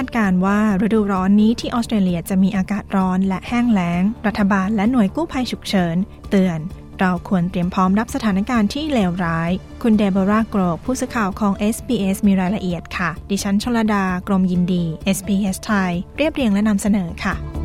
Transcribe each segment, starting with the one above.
าดการว่าฤดูร้อนนี้ที่ออสเตรเลียจะมีอากาศร้อนและแห้งแล้ง รัฐบาลและหน่วยกู้ภัยฉุกเฉิน เตือน เราควรเตรียมพร้อมรับสถานการณ์ที่เลวร้าย คุณเดโบราโกรกผู้สื่อข่าวของ SBS มีรายละเอียดค่ะ ดิฉันชลดากรมยินดี SBS ไทย เรียบเรียงและนำเสนอค่ะ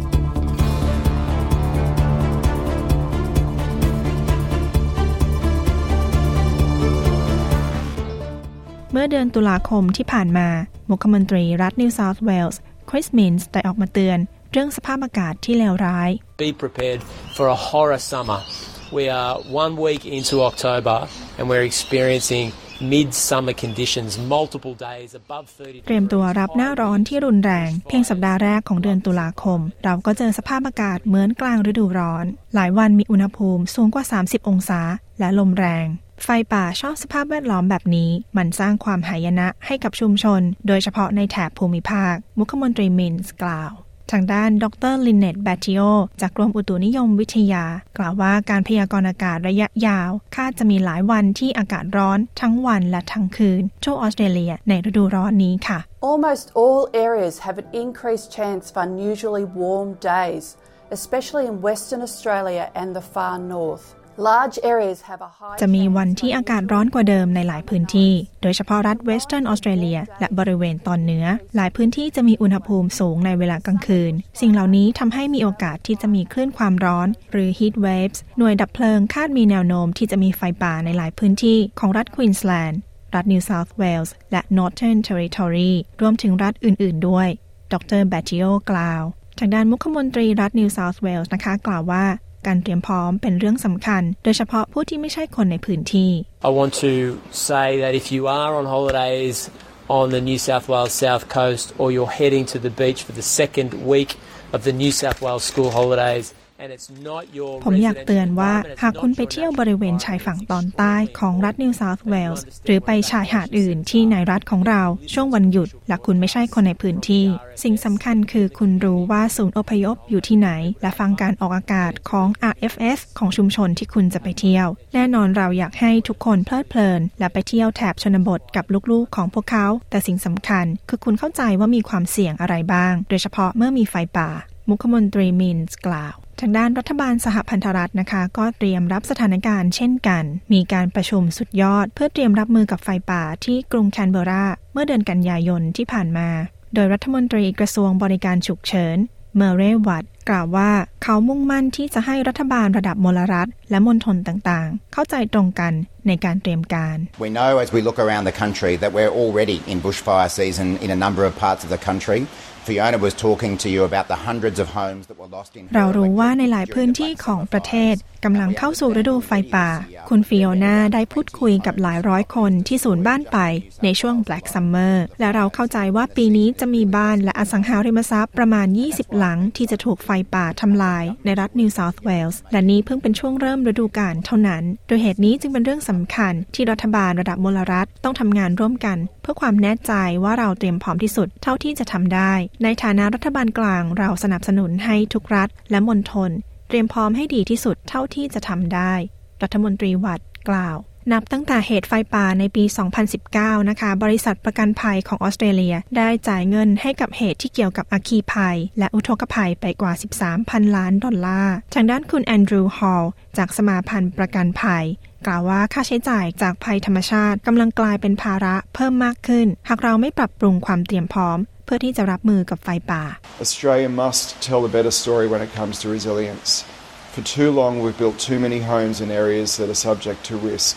เมื่อเดือนตุลาคมที่ผ่านมามุขมนตรีรัฐนิวเซาท์เวลส์คริสมินส์ได้ออกมาเตือนเรื่องสภาพอากาศที่เลวร้าย Be prepared for a horror summer. We are one week into October and we're experiencing midsummer conditions, multiple days above 30. เตรียมตัวรับหน้าร้อนที่รุนแรง เพียงสัปดาห์แรกของเดือนตุลาคม เราก็เจอสภาพอากาศเหมือนกลางฤดูร้อน หลายวันมีอุณหภูมิสูงกว่า 30 องศา และลมแรง ไฟป่าชอบสภาพแวดล้อมแบบนี้ มันสร้างความหายนะให้กับชุมชน โดยเฉพาะในแถบภูมิภาค มุขมนตรีมินส์กล่าว ทางด้านดร.ลินเนตแบตติโอ จากกรมอุตุนิยมวิทยา กล่าวว่าการพยากรณ์อากาศระยะยาว คาดจะมีหลายวันที่อากาศร้อนทั้งวันและทั้งคืนทั่วออสเตรเลียในฤดูร้อนนี้ค่ะ Almost all areas have an increased chance of unusually warm days, especially in Western Australia and the far north. Large areas have a high จะมีวันที่อากาศร้อนกว่าเดิมในหลายพื้นที่ โดยเฉพาะรัฐเวสเทิร์นออสเตรเลีย และบริเวณตอนเหนือ หลายพื้นที่จะมีอุณหภูมิสูงในเวลากลางคืน สิ่งเหล่านี้ทำให้มีโอกาสที่จะมีคลื่นความร้อน หรือ heat waves หน่วยดับเพลิงคาดมีแนวโน้มที่จะมีไฟป่าในหลายพื้นที่ของรัฐควีนสแลนด์ รัฐนิวเซาท์เวลส์ และ Northern Territory รวมถึงรัฐอื่น ๆ ด้วย ดร.แบตติโอกล่าวทางด้านมุขมนตรีรัฐนิวเซาท์เวลส์นะคะ กล่าวว่า การเตรียมพร้อมเป็นเรื่องสำคัญ โดยเฉพาะผู้ที่ไม่ใช่คนในพื้นที่ I want to say that if you are on holidays on the New South Wales South Coast or you're heading to the beach for the second week of the New South Wales school holidays and it's not your ผมอยาก residential เตือนว่า environment, it's หาก not คุณไป your เที่ยว national บริเวณชายฝั่งตอนใต้ของรัฐนิวเซาท์เวลส์หรือไปชายหาดอื่นที่ในรัฐของเราช่วงวันหยุด และคุณไม่ใช่คนในพื้นที่ สิ่งสำคัญคือคุณรู้ว่าศูนย์อพยพอยู่ที่ไหน และฟังการออกอากาศของ RFS ของชุมชนที่คุณจะไปเที่ยว แน่นอนเราอยากให้ทุกคนเพลิดเพลิน และไปเที่ยวแถบชนบทกับลูกๆของพวกเขา แต่สิ่งสำคัญ คือคุณเข้าใจว่ามีความเสี่ยงอะไรบ้าง โดยเฉพาะเมื่อมีไฟป่า มุขมนตรีมินส์กล่าว ทางด้านรัฐบาลสหพันธรัฐนะคะ ก็เตรียมรับสถานการณ์เช่นกัน มีการประชุมสุดยอด เพื่อเตรียมรับมือกับไฟป่าที่กรุงแคนเบอร์รา เมื่อเดือนกันยายนที่ผ่านมา โดยรัฐมนตรีกระทรวงบริการฉุกเฉิน เมเรวัตกล่าวว่าเขามุ่งมั่นที่จะให้รัฐบาลระดับมลรัฐ และมณฑลต่างๆ เข้าใจตรงกันในการเตรียมการ We know as we look around the country that we're already in bushfire season in a number of parts of the country. Fiona was talking to you about the hundreds of homes that were lost in เรารู้ว่าในหลายพื้นที่ของประเทศกำลังเข้าสู่ฤดูไฟป่า คุณฟิโอนาได้พูดคุยกับหลายร้อยคนที่สูญบ้านไปในช่วง Black Summer และเราเข้าใจว่าปีนี้จะมีบ้านและอสังหาริมทรัพย์ประมาณ 20 หลังที่จะถูกไฟป่าทำลายในรัฐ New South Wales และนี้เพิ่งเป็นช่วงเริ่มฤดูกาลเท่านั้น โดยเหตุนี้จึงเป็นเรื่องสำคัญที่รัฐบาลระดับมลรัฐต้องทำงานร่วมกัน เพื่อความแน่ใจว่าเราเตรียมพร้อมที่สุดเท่าที่จะทำได้ในฐานะรัฐบาลกลางเราสนับสนุนให้ทุกรัฐและมณฑลเตรียมพร้อมให้ดีที่สุดเท่าที่จะทำได้ รัฐมนตรีวัดกล่าว นับตั้งแต่เหตุไฟป่าในปี 2019 นะคะ บริษัทประกันภัยของออสเตรเลียได้จ่ายเงินให้กับเหตุที่เกี่ยวกับอัคคีภัย และอุทกภัยไปกว่า 13,000 ล้านดอลลาร์ ทางด้านคุณแอนดรูว์ฮอลล์จากสมาพันธ์ประกันภัยกล่าวว่าค่าใช้จ่ายจากภัยธรรมชาติกำลังกลายเป็นภาระเพิ่มมากขึ้น หากเราไม่ปรับปรุงความเตรียมพร้อม เพื่อที่จะรับมือกับไฟป่า Australia must tell a better story when it comes to resilience. For too long, we've built too many homes in areas that are subject to risk.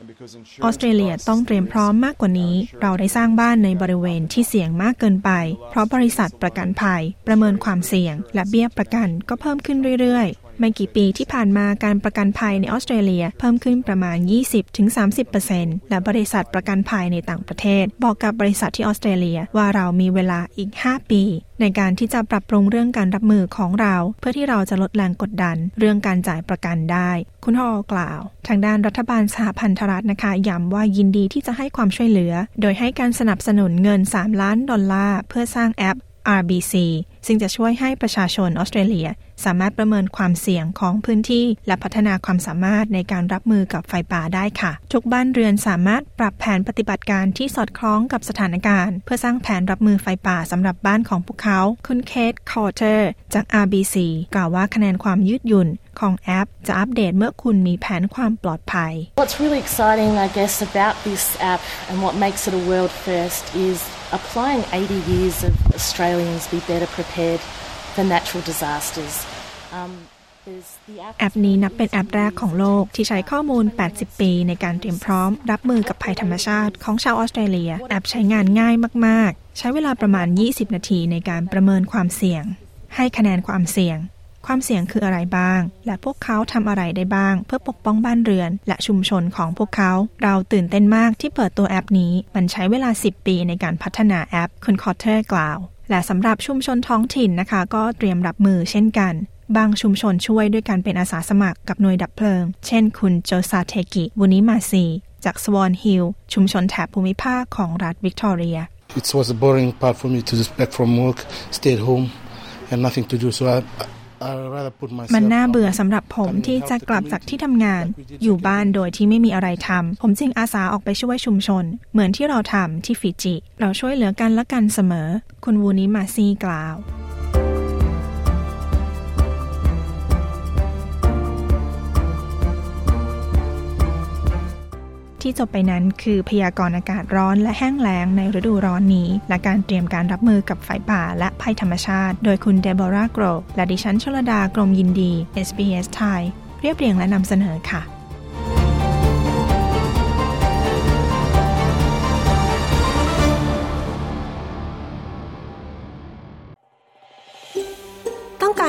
And because อ insurance อสเตรเลีย prices ต้องเตรียมพร้อมมากกว่านี้ เราได้สร้างบ้านในบริเวณที่เสี่ยงมากเกินไป เพราะบริษัทประกันภัย ประเมินความเสี่ยง และเบี้ยประกันก็เพิ่มขึ้นเรื่อยๆ ไม่กี่ปีที่ผ่านมาการประกันภัยในออสเตรเลีย เพิ่มขึ้นประมาณ 20-30%และบริษัทประกันภัยในต่างประเทศ บอกกับบริษัทที่ออสเตรเลียว่าเรามีเวลาอีก 5 ปี ในการที่จะปรับปรุงเรื่องการรับมือของเรา เพื่อที่เราจะลดแรงกดดัน เรื่องการจ่ายประกันได้ คุณฮอกล่าว ทางด้านรัฐบาลสหพันธรัฐนะคะย้ำว่ายินดีที่จะให้ความช่วยเหลือ โดยให้การสนับสนุนเงิน 3 ล้านดอลลาร์เพื่อสร้างแอป RBC ซึ่งจะช่วยให้ประชาชนออสเตรเลีย สามารถประเมินความเสี่ยงของพื้นที่ และพัฒนาความสามารถในการรับมือกับไฟป่าได้ค่ะ ทุกบ้านเรือนสามารถปรับแผนปฏิบัติการที่สอดคล้องกับสถานการณ์ เพื่อสร้างแผนรับมือไฟป่าสำหรับบ้านของพวกเขา คุณเคทคอร์เทอร์จาก RBC กล่าวว่าคะแนนความยืดหยุ่นของแอป จะอัปเดตเมื่อคุณมีแผนความปลอดภัย What's really exciting, I guess, about this app and what makes it a world first is applying 80 years of Australians be better prepared for natural disasters. Um, แอปนี้นับเป็นแอปแรกของโลกที่ใช้ข้อมูล 80 ปี ในการเตรียมพร้อม รับมือกับภัยธรรมชาติของชาวออสเตรเลีย แอปใช้งานง่ายมาก ๆ ใช้เวลาประมาณ 20 นาทีในการประเมินความเสี่ยง ให้คะแนนความเสี่ยง ความเสี่ยงคืออะไรบ้าง และพวกเขาทำอะไรได้บ้าง เพื่อปกป้องบ้านเรือน และชุมชนของพวกเขา เราตื่นเต้นมากที่เปิดตัวแอปนี้ มันใช้เวลา 10 ปีในการพัฒนาแอปคุณคอร์เทอร์กล่าวและสำหรับชุมชนท้องถิ่นนะคะ ก็เตรียมรับมือเช่นกัน บางชุมชนช่วยด้วยการเป็นอาสาสมัครกับหน่วยดับเพลิง เช่นคุณโจซาเทกิบุนิมาซีจากสวอนฮิลชุมชนแถบภูมิภาคของรัฐวิกตอเรีย It was a boring part for me to just back from work, stay at home, and nothing to do. So I, มันน่าเบื่อสำหรับผมที่จะกลับจากที่ทำงาน อยู่บ้านโดยที่ไม่มีอะไรทำ ผมจึงอาสาออกไปช่วยชุมชน เหมือนที่เราทำที่ฟิจิ เราช่วยเหลือกันและกันเสมอ คุณวูนิมาซีกล่าว ที่จบไปนั้นคือพยากรณ์อากาศร้อนและแห้งแล้งในฤดูร้อนนี้ และการเตรียมการรับมือกับไฟป่าและภัยธรรมชาติ โดยคุณเดโบราโกรและดิฉันชลดากรมยินดี SBS ไทยเรียบเรียงและนำเสนอค่ะ